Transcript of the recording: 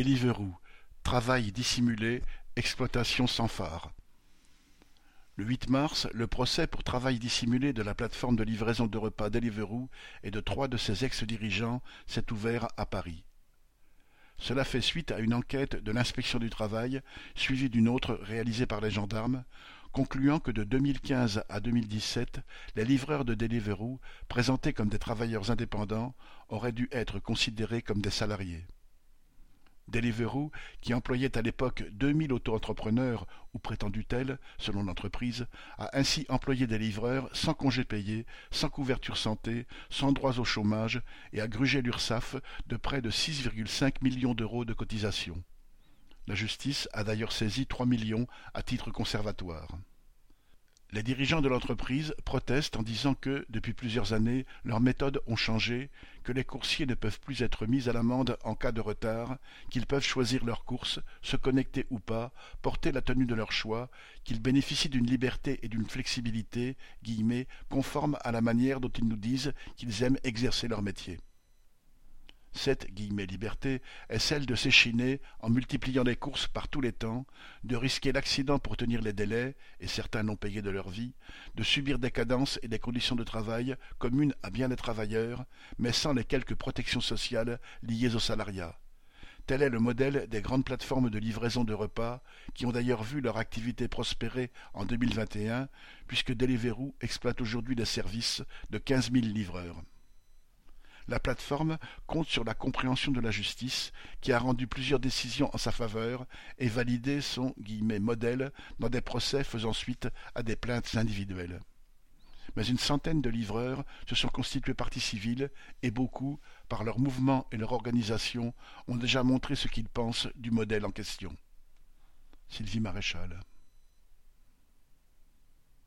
Deliveroo, travail dissimulé, exploitation sans phare. Le 8 mars, le procès pour travail dissimulé de la plateforme de livraison de repas Deliveroo et de trois de ses ex-dirigeants s'est ouvert à Paris. Cela fait suite à une enquête de l'inspection du travail, suivie d'une autre réalisée par les gendarmes, concluant que de 2015 à 2017, les livreurs de Deliveroo, présentés comme des travailleurs indépendants, auraient dû être considérés comme des salariés. Deliveroo, qui employait à l'époque 2000 auto-entrepreneurs ou prétendus tels, selon l'entreprise, a ainsi employé des livreurs sans congés payés, sans couverture santé, sans droits au chômage et a grugé l'URSSAF de près de 6,5 millions d'euros de cotisations. La justice a d'ailleurs saisi 3 millions à titre conservatoire. Les dirigeants de l'entreprise protestent en disant que, depuis plusieurs années, leurs méthodes ont changé, que les coursiers ne peuvent plus être mis à l'amende en cas de retard, qu'ils peuvent choisir leurs courses, se connecter ou pas, porter la tenue de leur choix, qu'ils bénéficient d'une liberté et d'une flexibilité guillemets, conformes à la manière dont ils nous disent qu'ils aiment exercer leur métier. Cette liberté est celle de s'échiner en multipliant les courses par tous les temps, de risquer l'accident pour tenir les délais, et certains l'ont payé de leur vie, de subir des cadences et des conditions de travail communes à bien des travailleurs, mais sans les quelques protections sociales liées au salariat. Tel est le modèle des grandes plateformes de livraison de repas, qui ont d'ailleurs vu leur activité prospérer en 2021, puisque Deliveroo exploite aujourd'hui des services de quinze mille livreurs. La plateforme compte sur la compréhension de la justice, qui a rendu plusieurs décisions en sa faveur et validé son modèle dans des procès faisant suite à des plaintes individuelles. Mais une centaine de livreurs se sont constitués partie civile et beaucoup, par leur mouvement et leur organisation, ont déjà montré ce qu'ils pensent du modèle en question. Sylvie Maréchal